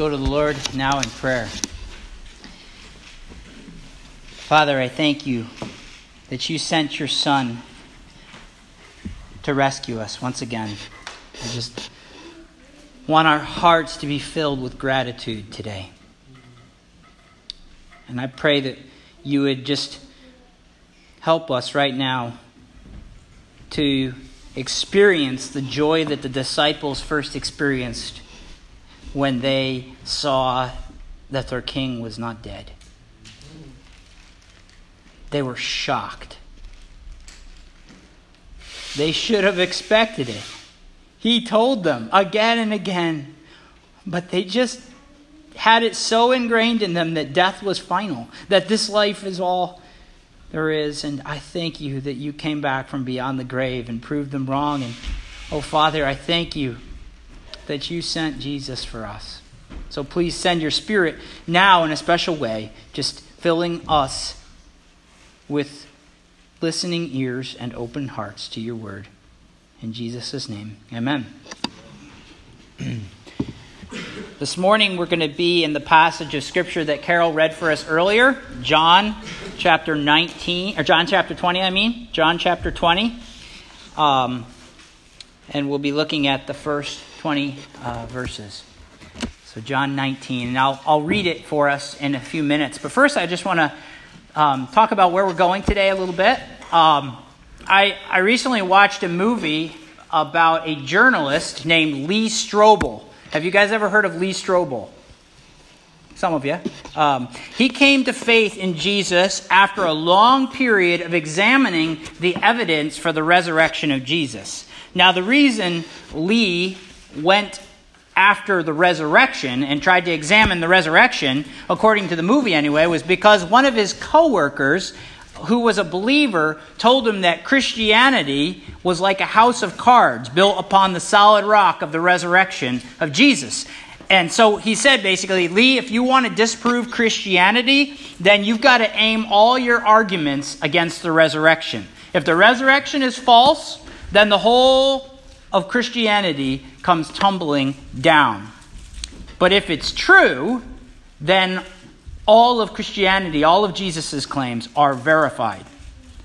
go to the Lord now in prayer. Father, I thank you that you sent your Son to rescue us once again. I just want our hearts to be filled with gratitude today. And I pray that you would just help us right now to experience the joy that the disciples first experienced when they saw that their king was not dead. They were shocked. They should have expected it. He told them again and again, but they just had it so ingrained in them that death was final, that this life is all there is. And I thank you that you came back from beyond the grave and proved them wrong. And oh, Father, I thank you that you sent Jesus for us. So please send your Spirit now in a special way, just filling us with listening ears and open hearts to your word. In Jesus' name, amen. this morning we're going to be in the passage of Scripture that Carol read for us earlier, John chapter 19, or John chapter 20, I mean, John chapter 20. Um, and we'll be looking at the first 20 uh, verses. So, John 19, and I'll, I'll read it for us in a few minutes. But first, I just want to um, talk about where we're going today a little bit. Um, I, I recently watched a movie about a journalist named Lee Strobel. Have you guys ever heard of Lee Strobel? Some of you. Um, he came to faith in Jesus after a long period of examining the evidence for the resurrection of Jesus. Now, the reason Lee went after the resurrection and tried to examine the resurrection, according to the movie anyway, was because one of his coworkers who was a believer told him that Christianity was like a house of cards built upon the solid rock of the resurrection of Jesus. And so he said basically, Lee, if you want to disprove Christianity, then you've got to aim all your arguments against the resurrection. If the resurrection is false, then the whole of Christianity comes tumbling down. But if it's true, then all of Christianity, all of Jesus' claims are verified.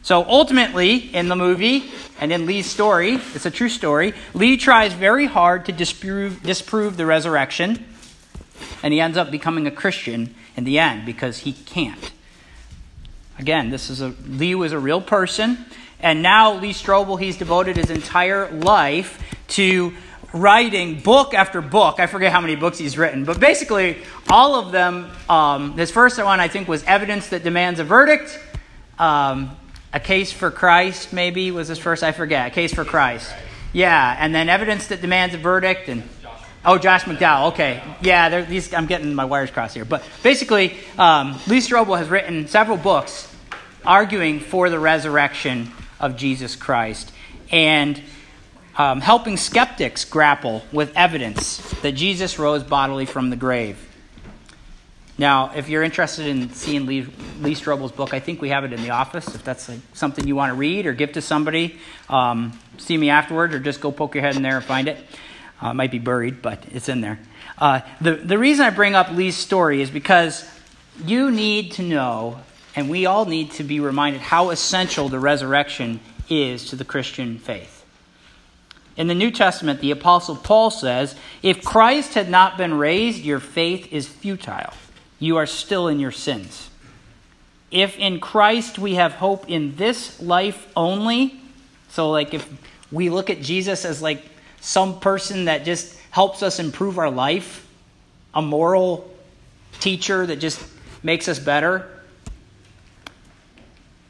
So ultimately, in the movie and in Lee's story, it's a true story, Lee tries very hard to disprove, disprove the resurrection, and he ends up becoming a Christian in the end because he can't. Again, this is a Lee was a real person, and now Lee Strobel, he's devoted his entire life to writing book after book. I forget how many books he's written, but basically, all of them. Um, this first one, I think, was Evidence That Demands a Verdict. Um, a Case for Christ, maybe, was his first. I forget. A Case for Christ. Yeah, and then Evidence That Demands a Verdict. and Oh, Josh McDowell. Okay. Yeah, these, I'm getting my wires crossed here. But basically, um, Lee Strobel has written several books arguing for the resurrection of Jesus Christ. And um, helping skeptics grapple with evidence that Jesus rose bodily from the grave. Now, if you're interested in seeing Lee, Lee Strobel's book, I think we have it in the office. If that's like something you want to read or give to somebody, um, see me afterwards or just go poke your head in there and find it. Uh, it might be buried, but it's in there. Uh, the, the reason I bring up Lee's story is because you need to know, and we all need to be reminded, how essential the resurrection is to the Christian faith. In the New Testament, the Apostle Paul says, If Christ had not been raised, your faith is futile. You are still in your sins. If in Christ we have hope in this life only, so like if we look at Jesus as like some person that just helps us improve our life, a moral teacher that just makes us better,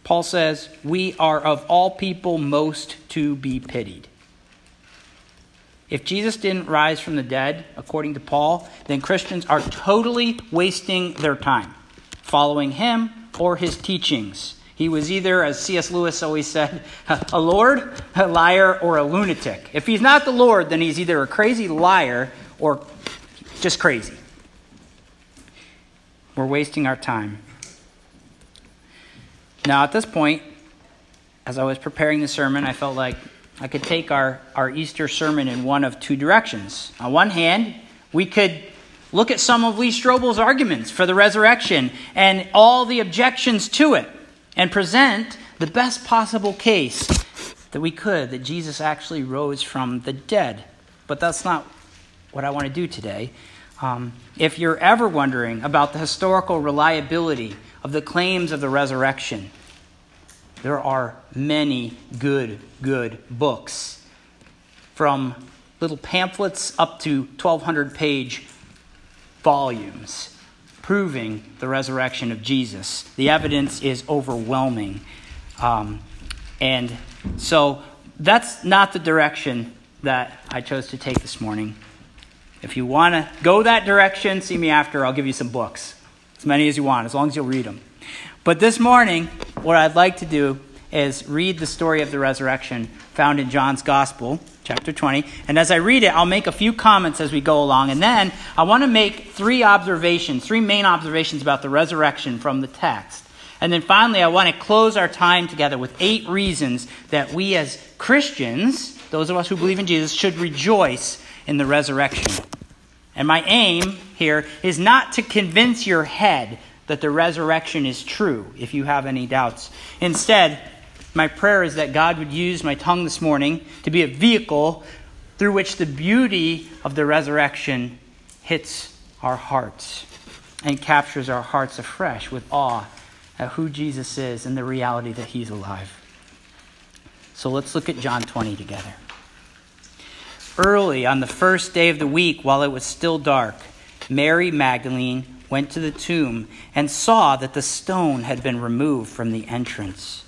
Paul says, We are of all people most to be pitied. If Jesus didn't rise from the dead, according to Paul, then Christians are totally wasting their time following him or his teachings. He was either, as C.S. Lewis always said, a Lord, a liar, or a lunatic. If he's not the Lord, then he's either a crazy liar or just crazy. We're wasting our time. Now, at this point, as I was preparing the sermon, I felt like I could take our, our Easter sermon in one of two directions. On one hand, we could look at some of Lee Strobel's arguments for the resurrection and all the objections to it and present the best possible case that we could that Jesus actually rose from the dead. But that's not what I want to do today. Um, if you're ever wondering about the historical reliability of the claims of the resurrection, there are many good, good books from little pamphlets up to 1,200 page volumes proving the resurrection of Jesus. The evidence is overwhelming. Um, and so that's not the direction that I chose to take this morning. If you want to go that direction, see me after. I'll give you some books, as many as you want, as long as you'll read them. But this morning, what I'd like to do is read the story of the resurrection found in John's Gospel, chapter 20. And as I read it, I'll make a few comments as we go along. And then I want to make three observations, three main observations about the resurrection from the text. And then finally, I want to close our time together with eight reasons that we as Christians, those of us who believe in Jesus, should rejoice in the resurrection. And my aim here is not to convince your head that the resurrection is true if you have any doubts. Instead, my prayer is that God would use my tongue this morning to be a vehicle through which the beauty of the resurrection hits our hearts and captures our hearts afresh with awe at who Jesus is and the reality that he's alive. So let's look at John 20 together. Early on the first day of the week, while it was still dark, Mary Magdalene went to the tomb and saw that the stone had been removed from the entrance.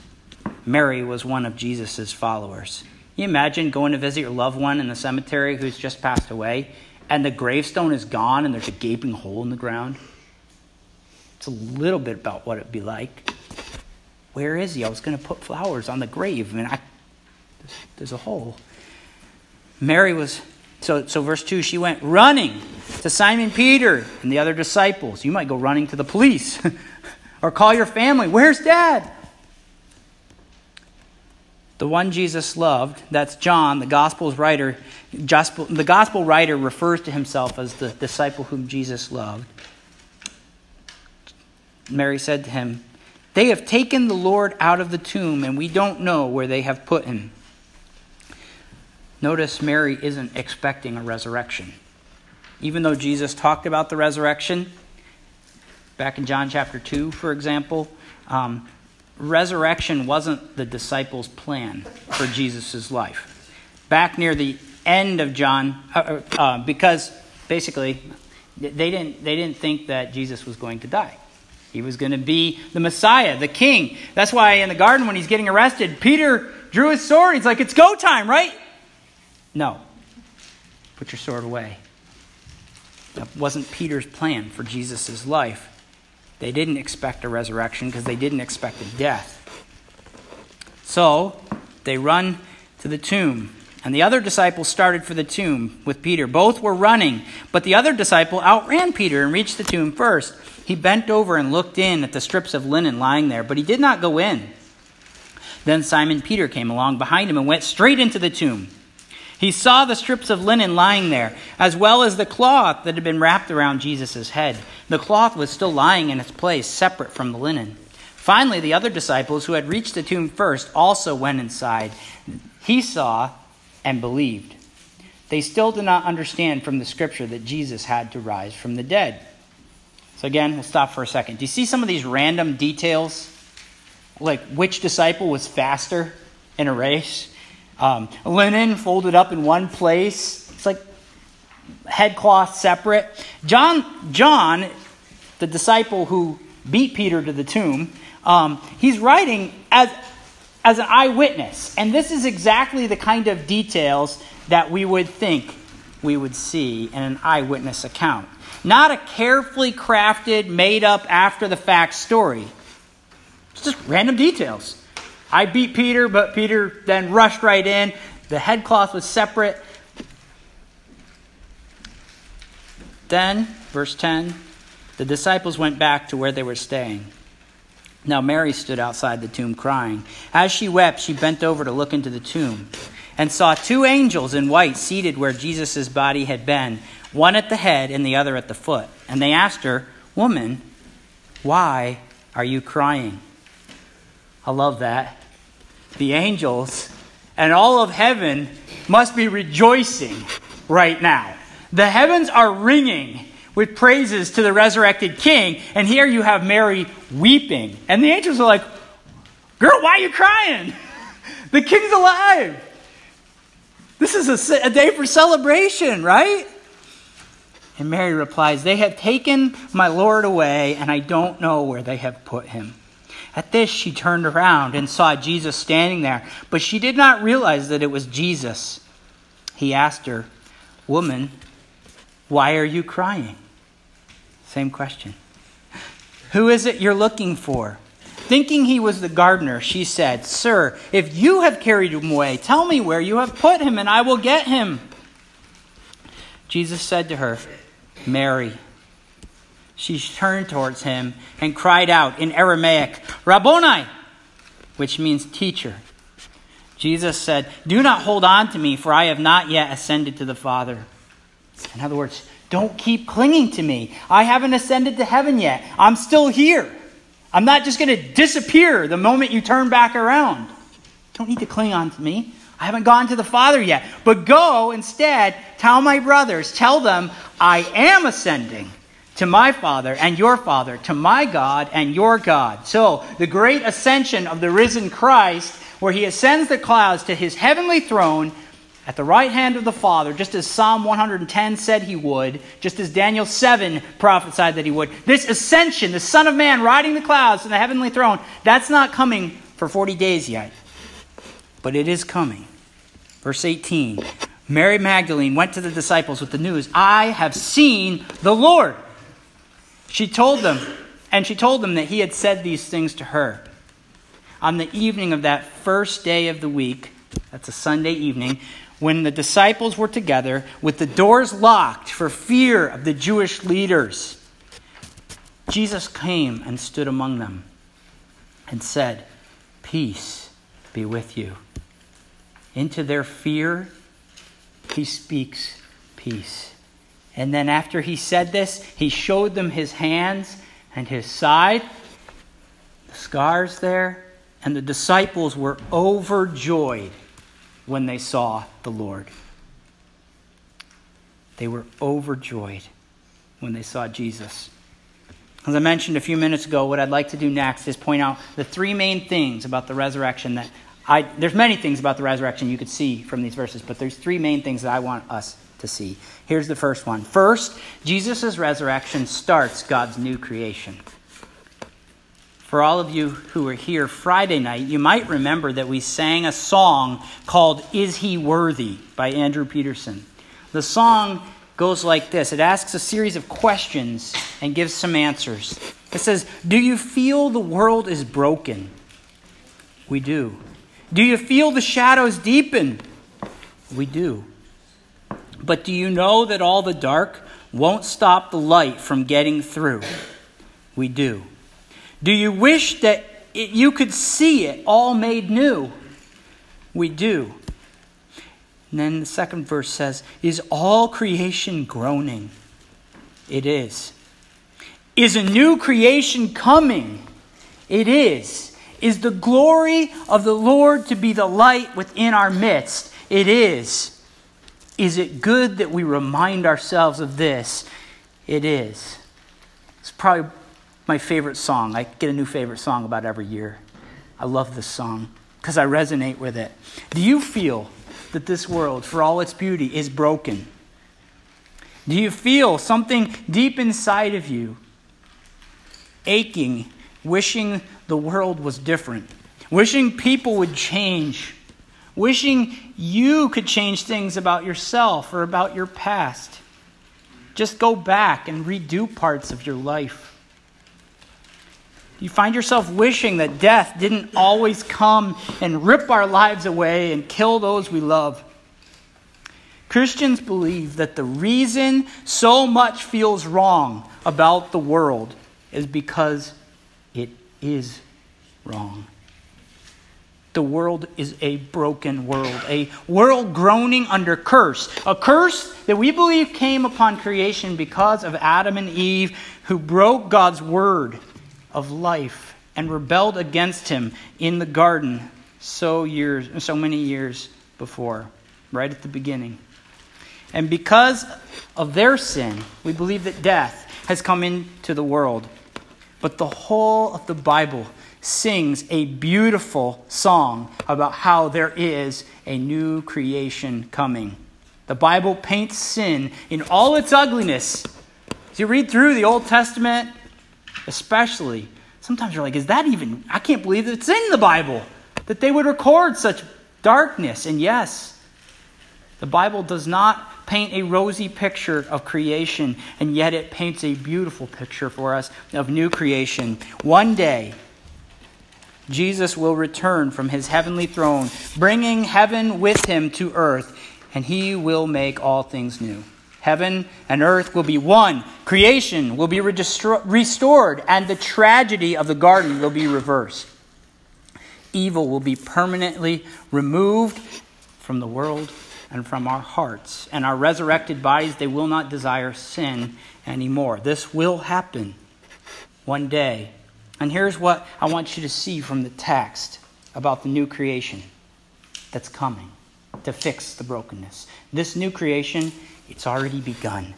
Mary was one of Jesus' followers. Can you imagine going to visit your loved one in the cemetery who's just passed away, and the gravestone is gone and there's a gaping hole in the ground? It's a little bit about what it'd be like. Where is he? I was going to put flowers on the grave, and I, there's a hole. Mary was, so, so verse 2, she went running to Simon Peter and the other disciples. You might go running to the police or call your family. Where's dad? The one Jesus loved, that's John, the gospel's writer. Gospel, the gospel writer refers to himself as the disciple whom Jesus loved. Mary said to him, They have taken the Lord out of the tomb, and we don't know where they have put him. Notice Mary isn't expecting a resurrection. Even though Jesus talked about the resurrection, back in John chapter 2, for example, um, resurrection wasn't the disciples' plan for Jesus' life. Back near the end of John, uh, uh, uh, because basically they didn't, they didn't think that Jesus was going to die. He was going to be the Messiah, the king. That's why in the garden when he's getting arrested, Peter drew his sword. He's like, It's go time, right? No. Put your sword away. That wasn't Peter's plan for Jesus' life. They didn't expect a resurrection because they didn't expect a death. So they run to the tomb. And the other disciples started for the tomb with Peter. Both were running, but the other disciple outran Peter and reached the tomb first. He bent over and looked in at the strips of linen lying there, but he did not go in. Then Simon Peter came along behind him and went straight into the tomb. He saw the strips of linen lying there, as well as the cloth that had been wrapped around Jesus' head. The cloth was still lying in its place, separate from the linen. Finally, the other disciples who had reached the tomb first also went inside. He saw and believed. They still did not understand from the scripture that Jesus had to rise from the dead. So, again, we'll stop for a second. Do you see some of these random details? Like which disciple was faster in a race? Um, linen folded up in one place. It's like headcloth separate. John, John, the disciple who beat Peter to the tomb, um, he's writing as, as an eyewitness. And this is exactly the kind of details that we would think we would see in an eyewitness account. Not a carefully crafted, made up, after the fact story. It's just random details. I beat Peter, but Peter then rushed right in. The headcloth was separate. Then, verse 10, the disciples went back to where they were staying. Now Mary stood outside the tomb crying. As she wept, she bent over to look into the tomb. and saw two angels in white seated where Jesus' body had been, one at the head and the other at the foot. And they asked her, Woman, why are you crying? I love that. The angels and all of heaven must be rejoicing right now. The heavens are ringing with praises to the resurrected king, and here you have Mary weeping. And the angels are like, Girl, why are you crying? The king's alive. This is a, a day for celebration, right? And Mary replies, They have taken my Lord away, and I don't know where they have put him. At this, she turned around and saw Jesus standing there, but she did not realize that it was Jesus. He asked her, Woman, why are you crying? Same question. Who is it you're looking for? Thinking he was the gardener, she said, Sir, if you have carried him away, tell me where you have put him, and I will get him. Jesus said to her, Mary. She turned towards him and cried out in Aramaic, Rabboni, which means teacher. Jesus said, Do not hold on to me, for I have not yet ascended to the Father. In other words, don't keep clinging to me. I haven't ascended to heaven yet. I'm still here. I'm not just going to disappear the moment you turn back around. Don't need to cling on to me. I haven't gone to the Father yet. But go instead, tell my brothers, tell them, I am ascending to my Father and your Father, to my God and your God. So, the great ascension of the risen Christ, where he ascends the clouds to his heavenly throne at the right hand of the Father, just as Psalm 110 said he would, just as Daniel 7 prophesied that he would. This ascension, the Son of Man riding the clouds to the heavenly throne, that's not coming for 40 days yet. But it is coming. Verse 18 Mary Magdalene went to the disciples with the news I have seen the Lord. She told them, and she told them that he had said these things to her. On the evening of that first day of the week, that's a Sunday evening, when the disciples were together with the doors locked for fear of the Jewish leaders, Jesus came and stood among them and said, Peace be with you. Into their fear, he speaks peace. And then after he said this, he showed them his hands and his side, the scars there, and the disciples were overjoyed when they saw the Lord. They were overjoyed when they saw Jesus. As I mentioned a few minutes ago, what I'd like to do next is point out the three main things about the resurrection that I, there's many things about the resurrection you could see from these verses, but there's three main things that I want us to see. Here's the first one. First, Jesus' resurrection starts God's new creation. For all of you who were here Friday night, you might remember that we sang a song called Is He Worthy by Andrew Peterson. The song goes like this it asks a series of questions and gives some answers. It says, Do you feel the world is broken? We do. Do you feel the shadows deepen? We do. But do you know that all the dark won't stop the light from getting through? We do. Do you wish that it, you could see it all made new? We do. And then the second verse says, Is all creation groaning? It is. Is a new creation coming? It is. Is the glory of the Lord to be the light within our midst? It is. Is it good that we remind ourselves of this? It is. It's probably my favorite song. I get a new favorite song about every year. I love this song because I resonate with it. Do you feel that this world, for all its beauty, is broken? Do you feel something deep inside of you aching, wishing the world was different, wishing people would change, wishing you could change things about yourself or about your past? Just go back and redo parts of your life. You find yourself wishing that death didn't always come and rip our lives away and kill those we love. Christians believe that the reason so much feels wrong about the world is because it is wrong. The world is a broken world, a world groaning under curse. A curse that we believe came upon creation because of Adam and Eve, who broke God's word of life and rebelled against him in the garden so years so many years before, right at the beginning. And because of their sin, we believe that death has come into the world. But the whole of the Bible sings a beautiful song about how there is a new creation coming. The Bible paints sin in all its ugliness. As you read through the Old Testament, especially, sometimes you're like, is that even, I can't believe that it's in the Bible that they would record such darkness. And yes, the Bible does not paint a rosy picture of creation, and yet it paints a beautiful picture for us of new creation. One day, Jesus will return from his heavenly throne, bringing heaven with him to earth, and he will make all things new. Heaven and earth will be one. Creation will be restored, and the tragedy of the garden will be reversed. Evil will be permanently removed from the world and from our hearts. And our resurrected bodies, they will not desire sin anymore. This will happen one day and here's what I want you to see from the text about the new creation that's coming to fix the brokenness. This new creation, it's already begun.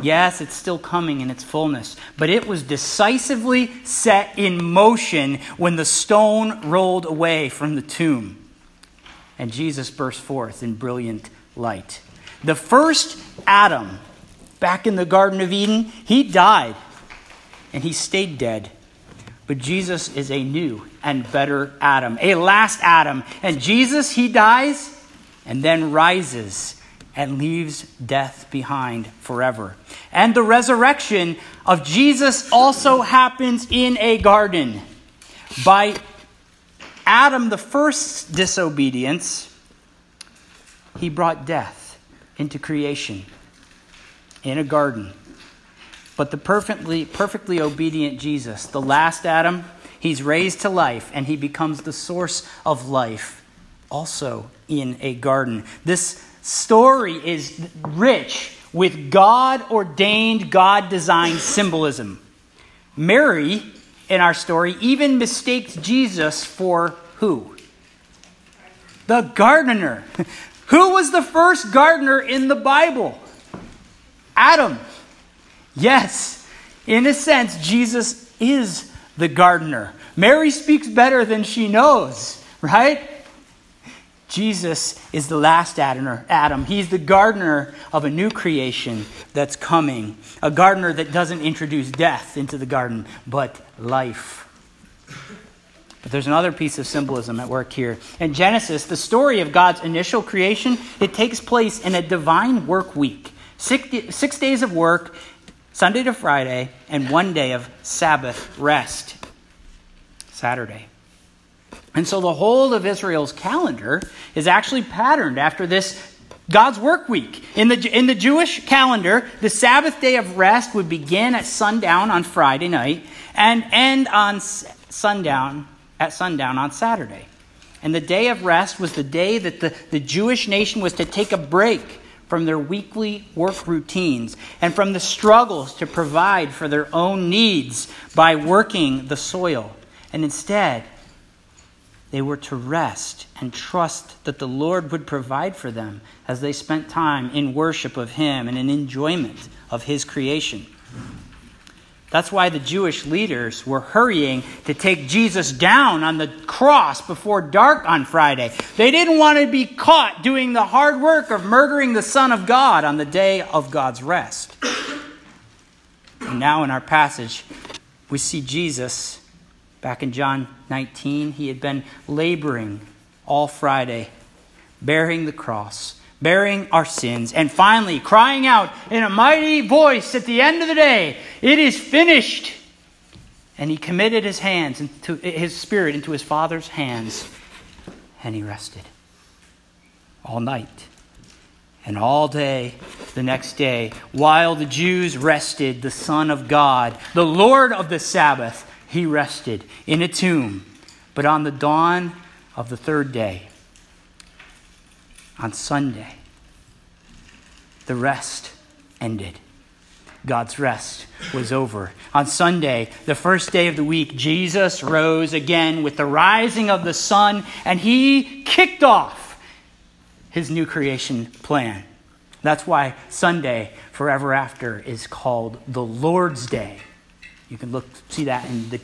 Yes, it's still coming in its fullness, but it was decisively set in motion when the stone rolled away from the tomb and Jesus burst forth in brilliant light. The first Adam, back in the Garden of Eden, he died and he stayed dead. But Jesus is a new and better Adam, a last Adam. And Jesus, he dies and then rises and leaves death behind forever. And the resurrection of Jesus also happens in a garden. By Adam, the first disobedience, he brought death into creation in a garden. But the perfectly, perfectly obedient Jesus, the last Adam, he's raised to life and he becomes the source of life also in a garden. This story is rich with God ordained, God designed symbolism. Mary, in our story, even mistakes Jesus for who? The gardener. Who was the first gardener in the Bible? Adam. Yes, in a sense, Jesus is the gardener. Mary speaks better than she knows, right? Jesus is the last Adam. He's the gardener of a new creation that's coming. A gardener that doesn't introduce death into the garden, but life. But there's another piece of symbolism at work here. In Genesis, the story of God's initial creation, it takes place in a divine work week. Six, six days of work Sunday to Friday, and one day of Sabbath rest, Saturday. And so the whole of Israel's calendar is actually patterned after this God's work week. In the, in the Jewish calendar, the Sabbath day of rest would begin at sundown on Friday night and end on sundown at sundown on Saturday. And the day of rest was the day that the, the Jewish nation was to take a break from their weekly work routines and from the struggles to provide for their own needs by working the soil. And instead, they were to rest and trust that the Lord would provide for them as they spent time in worship of Him and in enjoyment of His creation. That's why the Jewish leaders were hurrying to take Jesus down on the cross before dark on Friday. They didn't want to be caught doing the hard work of murdering the Son of God on the day of God's rest. And now in our passage, we see Jesus back in John 19. He had been laboring all Friday, bearing the cross bearing our sins, and finally crying out in a mighty voice at the end of the day, It is finished. And he committed his hands into his spirit into his father's hands, and he rested all night and all day the next day, while the Jews rested, the Son of God, the Lord of the Sabbath, he rested in a tomb. But on the dawn of the third day, on Sunday, the rest ended. God's rest was over. On Sunday, the first day of the week, Jesus rose again with the rising of the sun, and he kicked off his new creation plan. That's why Sunday, forever after, is called the Lord's Day. You can look see that in the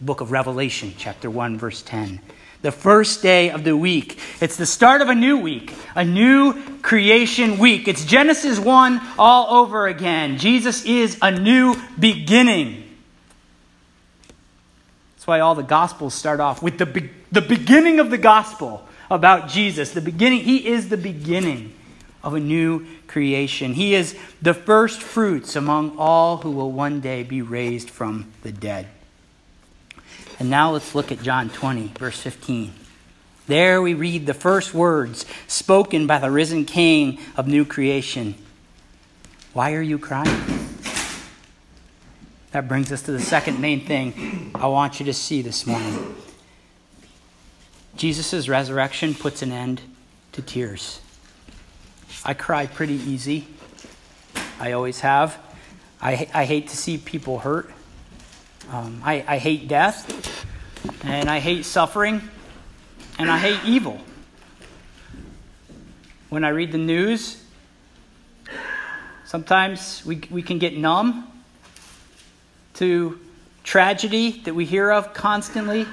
book of Revelation, chapter 1, verse 10 the first day of the week. It's the start of a new week, a new creation week. It's Genesis 1 all over again. Jesus is a new beginning. That's why all the Gospels start off with the, be- the beginning of the Gospel about Jesus. The beginning, He is the beginning of a new creation. He is the first fruits among all who will one day be raised from the dead. And now let's look at John 20, verse 15. There we read the first words spoken by the risen King of new creation. Why are you crying? That brings us to the second main thing I want you to see this morning. Jesus' resurrection puts an end to tears. I cry pretty easy. I always have. I, I hate to see people hurt. Um, I, I hate death, and I hate suffering, and I hate evil. When I read the news, sometimes we, we can get numb to tragedy that we hear of constantly.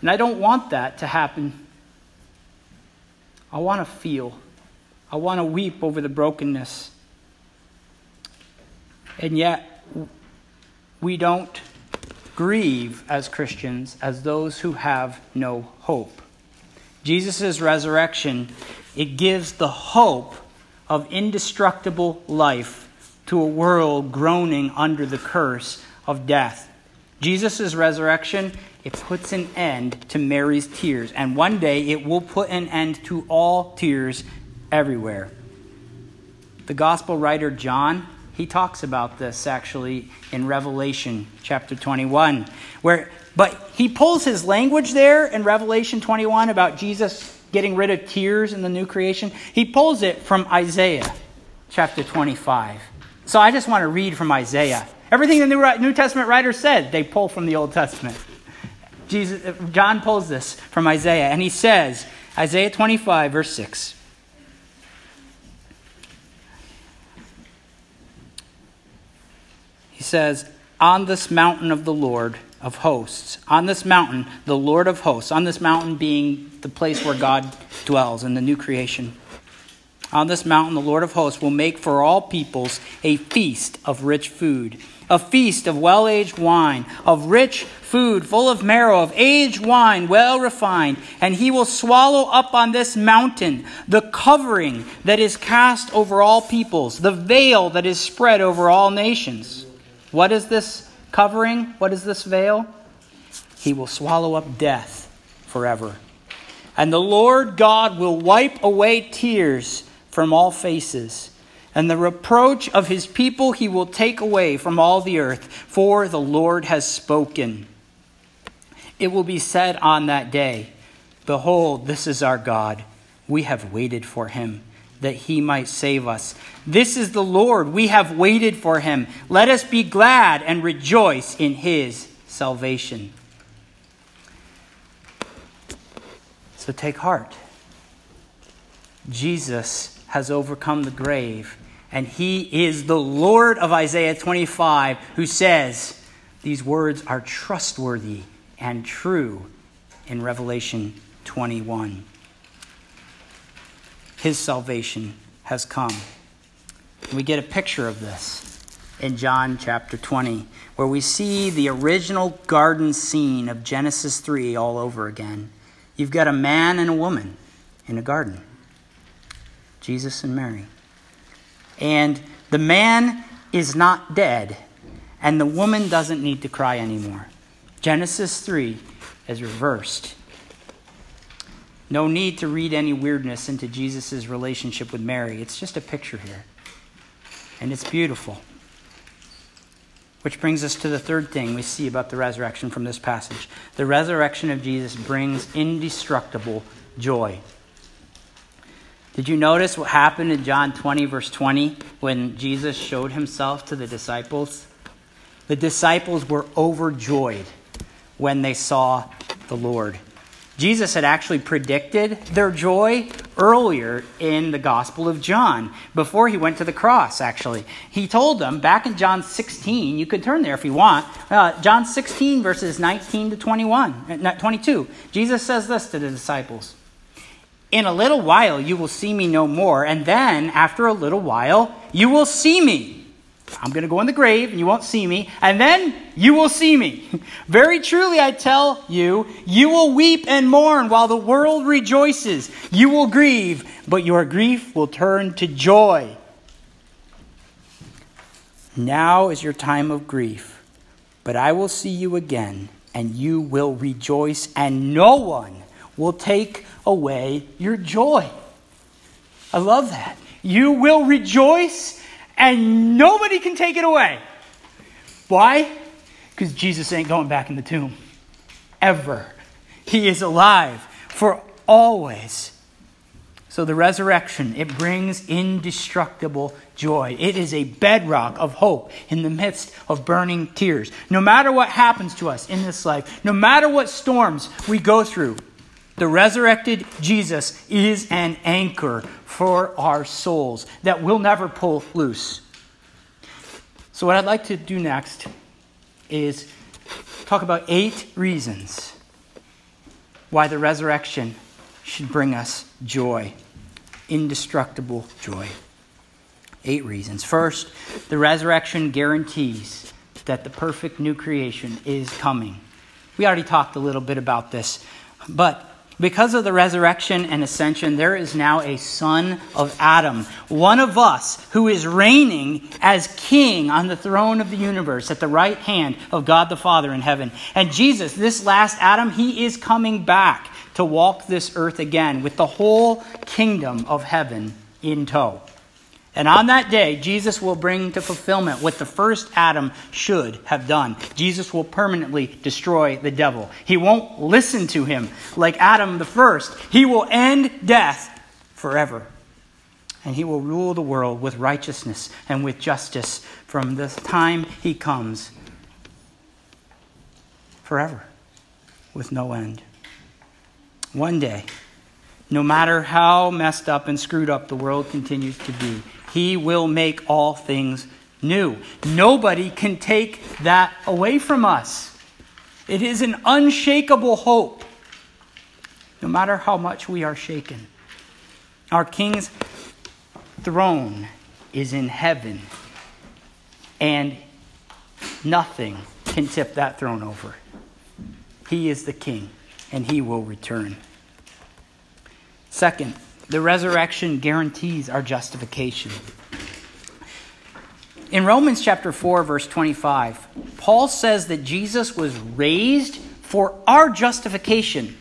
And I don't want that to happen. I want to feel. I want to weep over the brokenness. And yet, we don't grieve as Christians as those who have no hope. Jesus' resurrection, it gives the hope of indestructible life to a world groaning under the curse of death. Jesus' resurrection, it puts an end to Mary's tears, and one day it will put an end to all tears everywhere. The gospel writer John, he talks about this actually in Revelation chapter 21, where but he pulls his language there in Revelation 21 about Jesus getting rid of tears in the new creation. He pulls it from Isaiah chapter 25. So I just want to read from Isaiah. Everything the New, Testament writers said, they pull from the Old Testament. Jesus, John pulls this from Isaiah, and he says, Isaiah 25, verse 6. He says, On this mountain of the Lord of hosts, on this mountain, the Lord of hosts, on this mountain being the place where God dwells in the new creation. On this mountain, the Lord of hosts will make for all peoples a feast of rich food, a feast of well aged wine, of rich food full of marrow, of aged wine well refined. And he will swallow up on this mountain the covering that is cast over all peoples, the veil that is spread over all nations. What is this covering? What is this veil? He will swallow up death forever. And the Lord God will wipe away tears from all faces. And the reproach of his people he will take away from all the earth, for the Lord has spoken. It will be said on that day Behold, this is our God. We have waited for him that he might save us. This is the Lord. We have waited for him. Let us be glad and rejoice in his salvation. So take heart. Jesus has overcome the grave, and he is the Lord of Isaiah 25, who says these words are trustworthy and true in Revelation 21 his salvation has come. We get a picture of this in John chapter 20, where we see the original garden scene of Genesis 3 all over again. You've got a man and a woman in a garden, Jesus and Mary. And the man is not dead, and the woman doesn't need to cry anymore. Genesis 3 is reversed. No need to read any weirdness into Jesus' relationship with Mary. It's just a picture here. And it's beautiful. Which brings us to the third thing we see about the resurrection from this passage. The resurrection of Jesus brings indestructible joy. Did you notice what happened in John 20, verse 20, when Jesus showed himself to the disciples? The disciples were overjoyed when they saw the Lord. Jesus had actually predicted their joy earlier in the Gospel of John, before he went to the cross, actually. He told them back in John 16, you could turn there if you want, uh, John 16, verses 19 to 21, uh, 22. Jesus says this to the disciples In a little while you will see me no more, and then after a little while you will see me I'm going to go in the grave and you won't see me, and then you will see me. Very truly, I tell you, you will weep and mourn while the world rejoices. You will grieve, but your grief will turn to joy. Now is your time of grief, but I will see you again, and you will rejoice, and no one will take away your joy. I love that. You will rejoice and nobody can take it away. Why? Because Jesus ain't going back in the tomb. Ever. He is alive for always. So the resurrection, it brings indestructible joy. It is a bedrock of hope in the midst of burning tears. No matter what happens to us in this life, no matter what storms we go through, the resurrected Jesus is an anchor for our souls that will never pull loose. So, what I'd like to do next is talk about eight reasons why the resurrection should bring us joy, indestructible joy. Eight reasons. First, the resurrection guarantees that the perfect new creation is coming. We already talked a little bit about this, but because of the resurrection and ascension, there is now a son of Adam, one of us who is reigning as king on the throne of the universe at the right hand of God the Father in heaven. And Jesus, this last Adam, he is coming back to walk this earth again with the whole kingdom of heaven in tow. And on that day, Jesus will bring to fulfillment what the first Adam should have done. Jesus will permanently destroy the devil. He won't listen to him like Adam the first. He will end death forever. And he will rule the world with righteousness and with justice from the time he comes forever with no end. One day, no matter how messed up and screwed up the world continues to be, he will make all things new. Nobody can take that away from us. It is an unshakable hope, no matter how much we are shaken. Our King's throne is in heaven, and nothing can tip that throne over. He is the King, and he will return. Second, the resurrection guarantees our justification. In Romans chapter 4 verse 25, Paul says that Jesus was raised for our justification.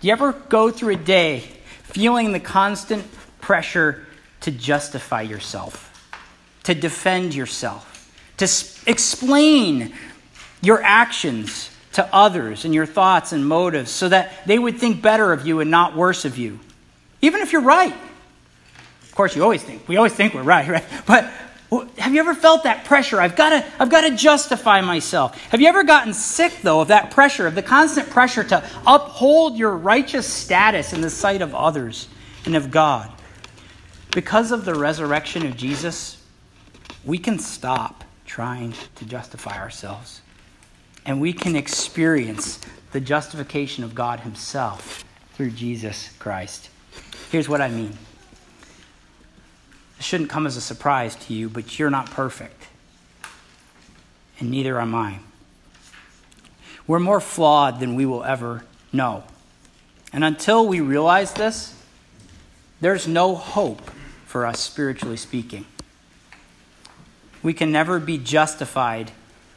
Do you ever go through a day feeling the constant pressure to justify yourself, to defend yourself, to explain your actions to others and your thoughts and motives so that they would think better of you and not worse of you? Even if you're right. Of course, you always think, we always think we're right, right? But have you ever felt that pressure? I've got to, I've got to justify myself. Have you ever gotten sick, though, of that pressure, of the constant pressure to uphold your righteous status in the sight of others and of God? Because of the resurrection of Jesus, we can stop trying to justify ourselves. And we can experience the justification of God Himself through Jesus Christ. Here's what I mean. It shouldn't come as a surprise to you, but you're not perfect. And neither am I. We're more flawed than we will ever know. And until we realize this, there's no hope for us, spiritually speaking. We can never be justified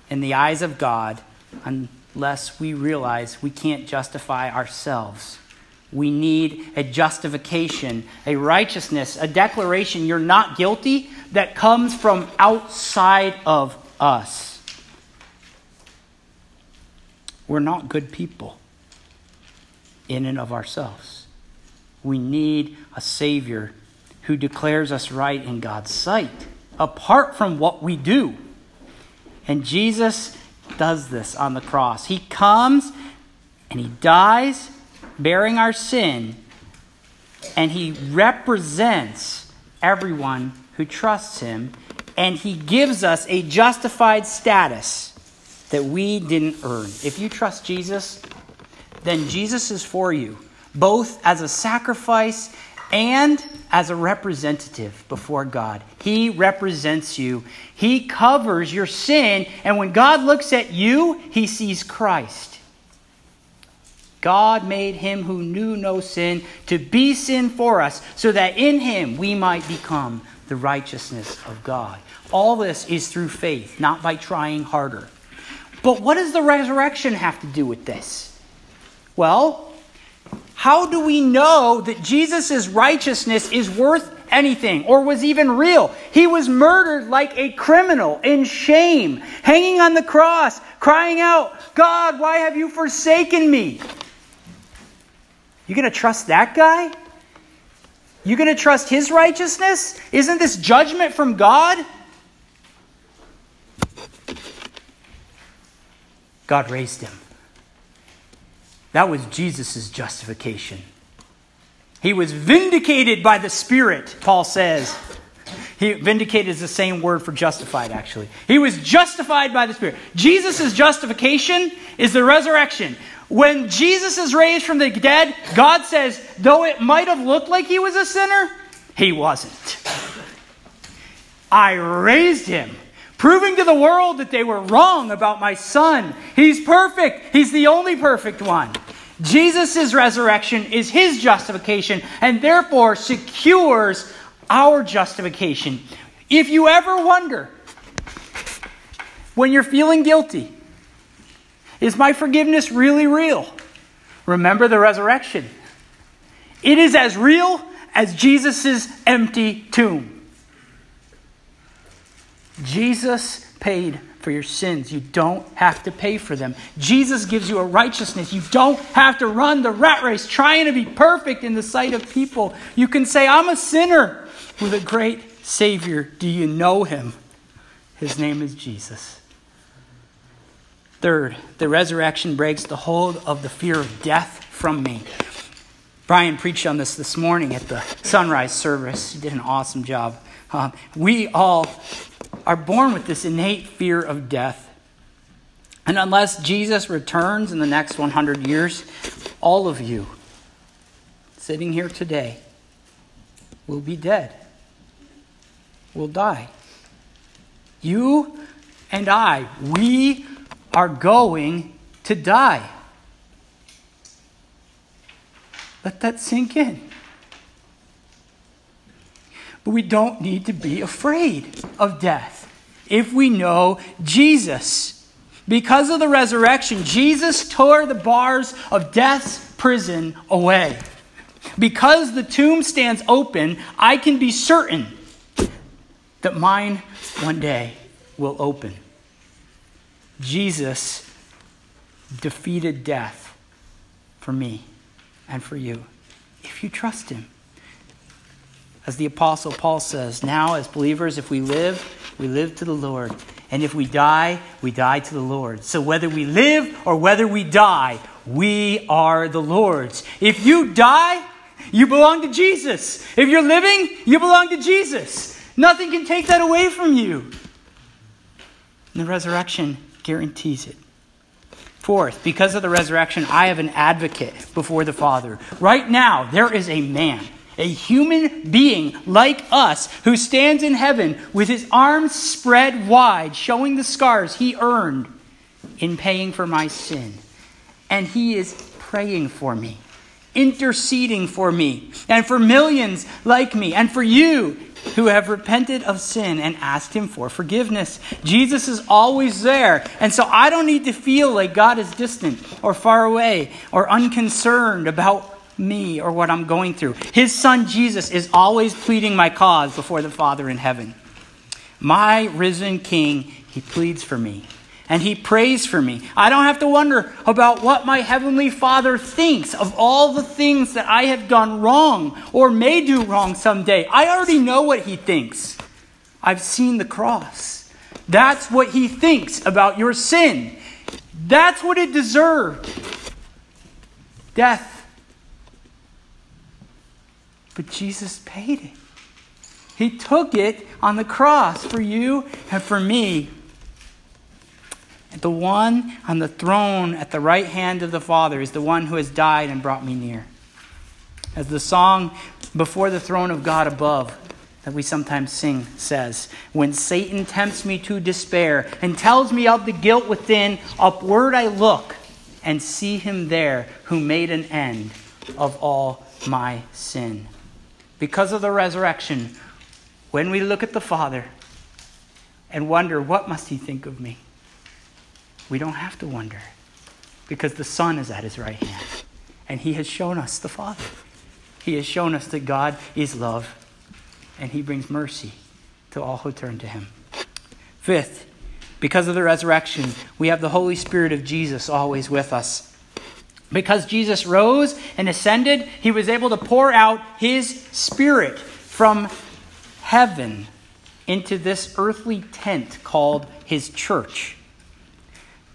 in the eyes of God unless we realize we can't justify ourselves. We need a justification, a righteousness, a declaration you're not guilty that comes from outside of us. We're not good people in and of ourselves. We need a Savior who declares us right in God's sight, apart from what we do. And Jesus does this on the cross. He comes and he dies, bearing our sin, and he represents everyone who trusts him, and he gives us a justified status that we didn't earn. If you trust Jesus, then Jesus is for you, both as a sacrifice and as a representative before God. He represents you, He covers your sin, and when God looks at you, He sees Christ. God made him who knew no sin to be sin for us, so that in him we might become the righteousness of God. All this is through faith, not by trying harder. But what does the resurrection have to do with this? Well, how do we know that Jesus' righteousness is worth anything or was even real? He was murdered like a criminal in shame, hanging on the cross, crying out, God, why have you forsaken me? You going to trust that guy? You going to trust his righteousness? Isn't this judgment from God? God raised him. That was Jesus' justification. He was vindicated by the Spirit, Paul says. He vindicated is the same word for justified, actually. He was justified by the Spirit. Jesus' justification is the resurrection. When Jesus is raised from the dead, God says, though it might have looked like he was a sinner, he wasn't. I raised him, proving to the world that they were wrong about my son. He's perfect, he's the only perfect one. Jesus' resurrection is his justification and therefore secures our justification. If you ever wonder, when you're feeling guilty, is my forgiveness really real? Remember the resurrection. It is as real as Jesus' empty tomb. Jesus paid for your sins. You don't have to pay for them. Jesus gives you a righteousness. You don't have to run the rat race trying to be perfect in the sight of people. You can say, I'm a sinner with a great Savior. Do you know him? His name is Jesus. Third, the resurrection breaks the hold of the fear of death from me. Brian preached on this this morning at the sunrise service. He did an awesome job. Uh, we all are born with this innate fear of death. And unless Jesus returns in the next 100 years, all of you sitting here today will be dead, will die. You and I, we are going to die. Let that sink in. But we don't need to be afraid of death if we know Jesus. Because of the resurrection, Jesus tore the bars of death's prison away. Because the tomb stands open, I can be certain that mine one day will open. Jesus defeated death for me and for you if you trust him. As the Apostle Paul says, now as believers, if we live, we live to the Lord. And if we die, we die to the Lord. So whether we live or whether we die, we are the Lord's. If you die, you belong to Jesus. If you're living, you belong to Jesus. Nothing can take that away from you. In the resurrection, guarantees it. Fourth, because of the resurrection, I have an advocate before the Father. Right now, there is a man, a human being like us, who stands in heaven with his arms spread wide, showing the scars he earned in paying for my sin. And he is praying for me, interceding for me, and for millions like me, and for you who have repented of sin and asked Him for forgiveness. Jesus is always there. And so I don't need to feel like God is distant or far away or unconcerned about me or what I'm going through. His Son Jesus is always pleading my cause before the Father in heaven. My risen King he pleads for me and he prays for me. I don't have to wonder about what my heavenly Father thinks of all the things that I have done wrong or may do wrong someday. I already know what he thinks. I've seen the cross. That's what he thinks about your sin. That's what it deserved death. But Jesus paid it. He took it on the cross for you and for me. The one on the throne at the right hand of the Father is the one who has died and brought me near. As the song before the throne of God above that we sometimes sing says, When Satan tempts me to despair and tells me of the guilt within, upward I look and see him there who made an end of all my sin. Because of the resurrection, when we look at the Father and wonder, What must he think of me? We don't have to wonder because the Son is at his right hand and he has shown us the Father. He has shown us that God is love and he brings mercy to all who turn to him. Fifth, because of the resurrection, we have the Holy Spirit of Jesus always with us. Because Jesus rose and ascended, he was able to pour out his Spirit from heaven into this earthly tent called his church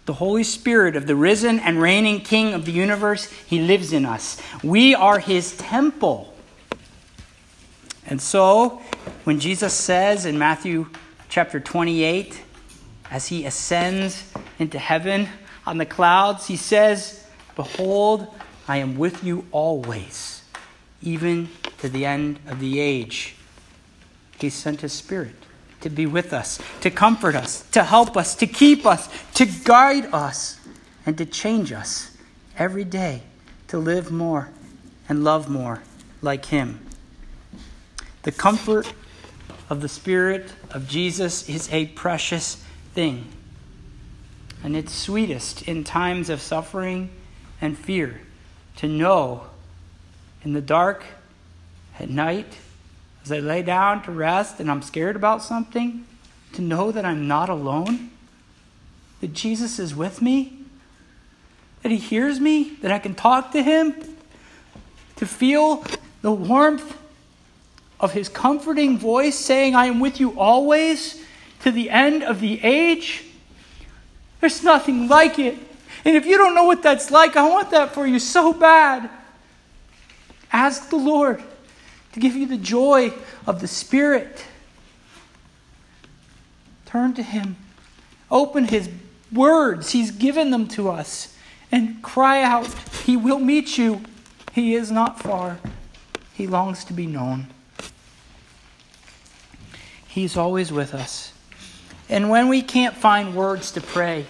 the Holy Spirit of the risen and reigning King of the universe, He lives in us. We are His temple. And so, when Jesus says in Matthew chapter 28, as He ascends into heaven on the clouds, He says, Behold, I am with you always, even to the end of the age. He sent His Spirit to be with us, to comfort us, to help us, to keep us, to guide us, and to change us every day to live more and love more like Him. The comfort of the Spirit of Jesus is a precious thing, and it's sweetest in times of suffering and fear to know in the dark at night as I lay down to rest and I'm scared about something, to know that I'm not alone, that Jesus is with me, that He hears me, that I can talk to Him, to feel the warmth of His comforting voice saying, I am with you always to the end of the age. There's nothing like it. And if you don't know what that's like, I want that for you so bad. Ask the Lord to give you the joy of the Spirit. Turn to Him. Open His words. He's given them to us. And cry out. He will meet you. He is not far. He longs to be known. He's always with us. And when we can't find words to pray,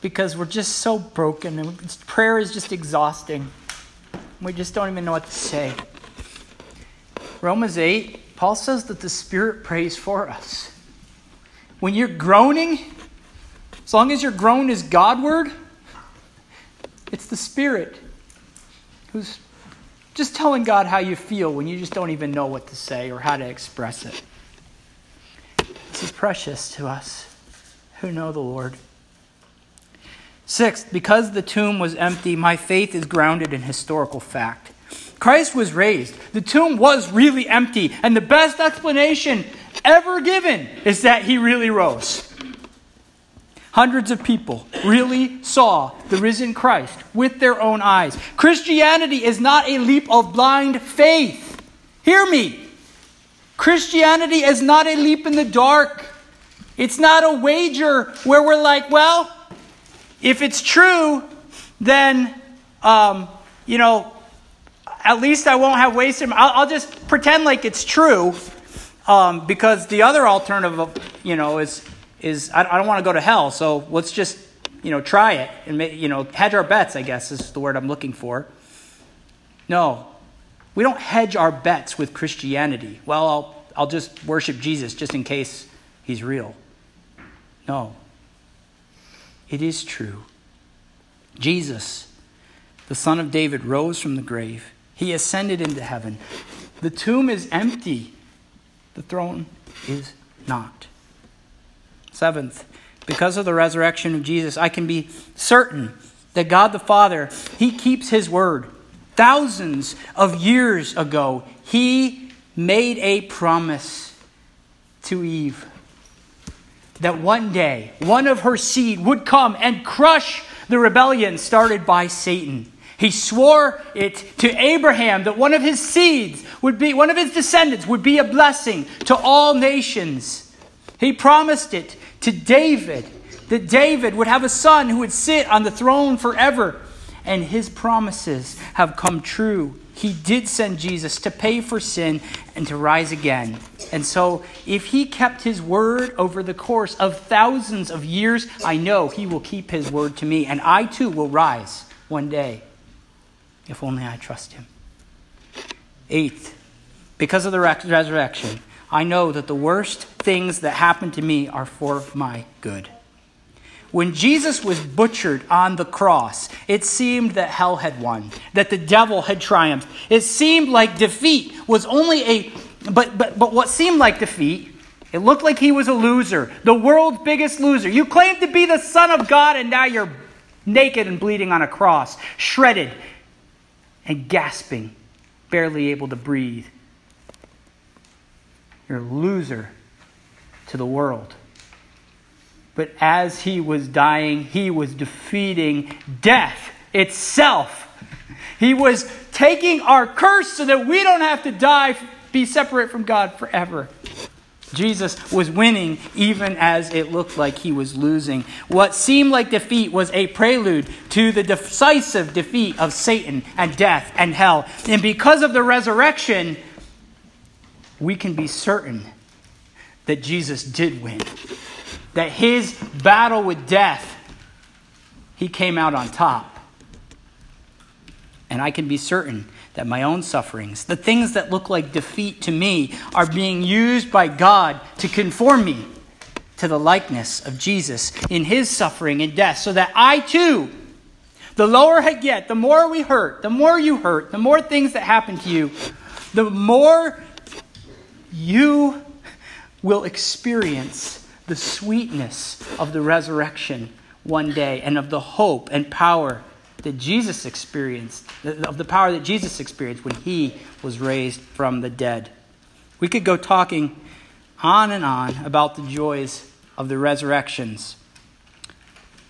because we're just so broken and prayer is just exhausting. We just don't even know what to say. Romans 8, Paul says that the Spirit prays for us. When you're groaning, as long as your groan is Godward, it's the Spirit who's just telling God how you feel when you just don't even know what to say or how to express it. This is precious to us who know the Lord. Sixth, because the tomb was empty, my faith is grounded in historical fact. Christ was raised. The tomb was really empty. And the best explanation ever given is that he really rose. Hundreds of people really saw the risen Christ with their own eyes. Christianity is not a leap of blind faith. Hear me. Christianity is not a leap in the dark. It's not a wager where we're like, well, if it's true, then, um, you know, at least I won't have wasted. I'll, I'll just pretend like it's true, um, because the other alternative, you know, is is I, I don't want to go to hell. So let's just, you know, try it and you know hedge our bets. I guess is the word I'm looking for. No, we don't hedge our bets with Christianity. Well, I'll I'll just worship Jesus just in case he's real. No, it is true. Jesus, the Son of David, rose from the grave. He ascended into heaven. The tomb is empty. The throne is not. Seventh, because of the resurrection of Jesus, I can be certain that God the Father, He keeps His word. Thousands of years ago, He made a promise to Eve that one day one of her seed would come and crush the rebellion started by Satan. He swore it to Abraham that one of his seeds would be, one of his descendants would be a blessing to all nations. He promised it to David that David would have a son who would sit on the throne forever. And his promises have come true. He did send Jesus to pay for sin and to rise again. And so, if he kept his word over the course of thousands of years, I know he will keep his word to me. And I too will rise one day, if only I trust him. Eighth, because of the resurrection, I know that the worst things that happen to me are for my good. When Jesus was butchered on the cross, it seemed that hell had won, that the devil had triumphed. It seemed like defeat was only a but but but what seemed like defeat, it looked like he was a loser, the world's biggest loser. You claimed to be the son of God and now you're naked and bleeding on a cross, shredded and gasping, barely able to breathe. You're a loser to the world. But as he was dying, he was defeating death itself. He was taking our curse so that we don't have to die, be separate from God forever. Jesus was winning even as it looked like he was losing. What seemed like defeat was a prelude to the decisive defeat of Satan and death and hell. And because of the resurrection, we can be certain that Jesus did win that his battle with death, he came out on top. And I can be certain that my own sufferings, the things that look like defeat to me, are being used by God to conform me to the likeness of Jesus in his suffering and death, so that I too, the lower I get, the more we hurt, the more you hurt, the more things that happen to you, the more you will experience the sweetness of the resurrection one day and of the hope and power that Jesus experienced, of the power that Jesus experienced when he was raised from the dead. We could go talking on and on about the joys of the resurrections,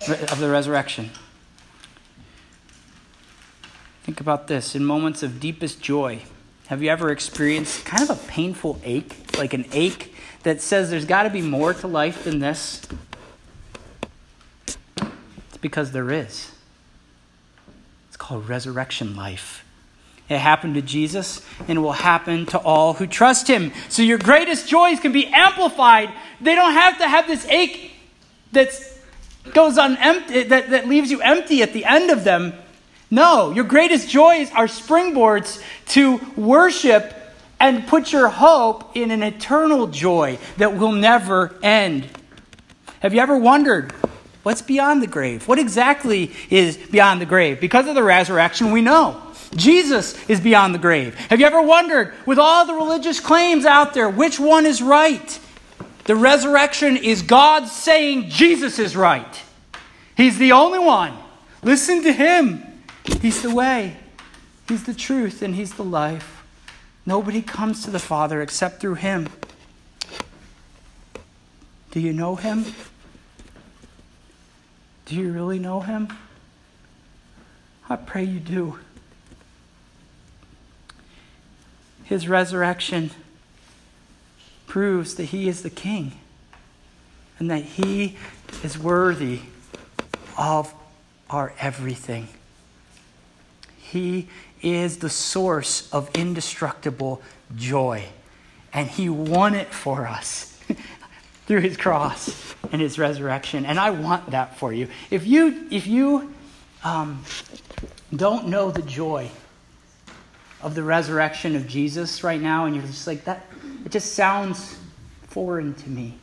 of the resurrection. Think about this in moments of deepest joy. Have you ever experienced kind of a painful ache, like an ache that says there's got to be more to life than this? It's because there is. It's called resurrection life. It happened to Jesus, and it will happen to all who trust him. So your greatest joys can be amplified. They don't have to have this ache that goes on empty, that, that leaves you empty at the end of them. No, your greatest joys are springboards to worship and put your hope in an eternal joy that will never end. Have you ever wondered what's beyond the grave? What exactly is beyond the grave? Because of the resurrection, we know. Jesus is beyond the grave. Have you ever wondered, with all the religious claims out there, which one is right? The resurrection is God saying Jesus is right. He's the only one. Listen to him. He's the way, He's the truth, and He's the life. Nobody comes to the Father except through Him. Do you know Him? Do you really know Him? I pray you do. His resurrection proves that He is the King and that He is worthy of our everything. He is the source of indestructible joy. And He won it for us through His cross and His resurrection. And I want that for you. If you, if you um, don't know the joy of the resurrection of Jesus right now, and you're just like, that, it just sounds foreign to me.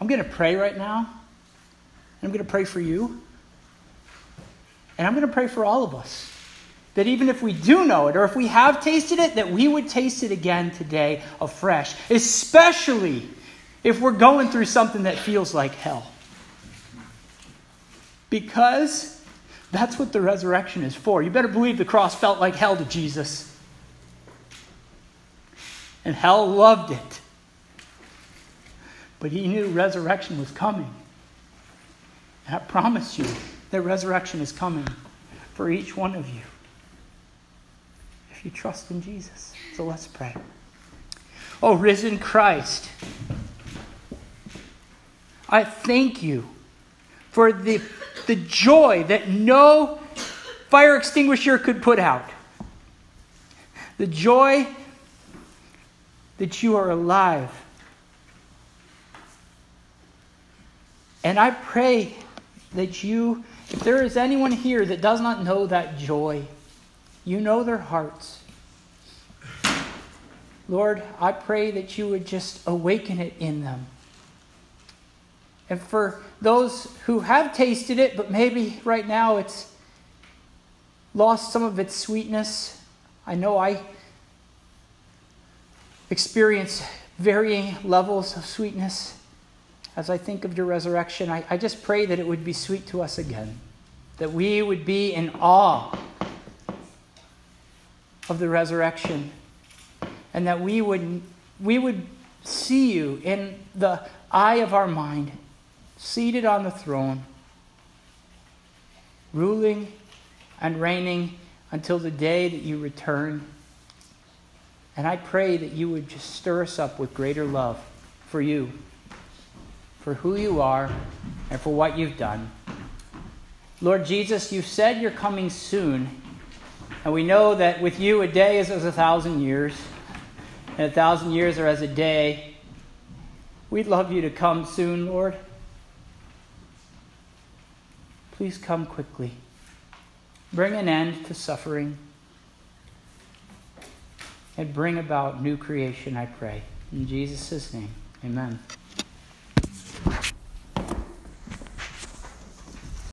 I'm going to pray right now, and I'm going to pray for you, and I'm going to pray for all of us. That even if we do know it, or if we have tasted it, that we would taste it again today afresh, especially if we're going through something that feels like hell. Because that's what the resurrection is for. You better believe the cross felt like hell to Jesus. And hell loved it. But he knew resurrection was coming. And I promise you that resurrection is coming for each one of you you trust in Jesus. So let's pray. Oh, risen Christ, I thank you for the, the joy that no fire extinguisher could put out. The joy that you are alive. And I pray that you, if there is anyone here that does not know that joy, you know their hearts. Lord, I pray that you would just awaken it in them. And for those who have tasted it, but maybe right now it's lost some of its sweetness, I know I experience varying levels of sweetness as I think of your resurrection. I, I just pray that it would be sweet to us again, that we would be in awe of the resurrection, and that we would, we would see you in the eye of our mind, seated on the throne, ruling and reigning until the day that you return. And I pray that you would just stir us up with greater love for you, for who you are, and for what you've done. Lord Jesus, you've said you're coming soon. And we know that with you, a day is as a thousand years, and a thousand years are as a day. We'd love you to come soon, Lord. Please come quickly. Bring an end to suffering and bring about new creation, I pray. In Jesus' name, amen.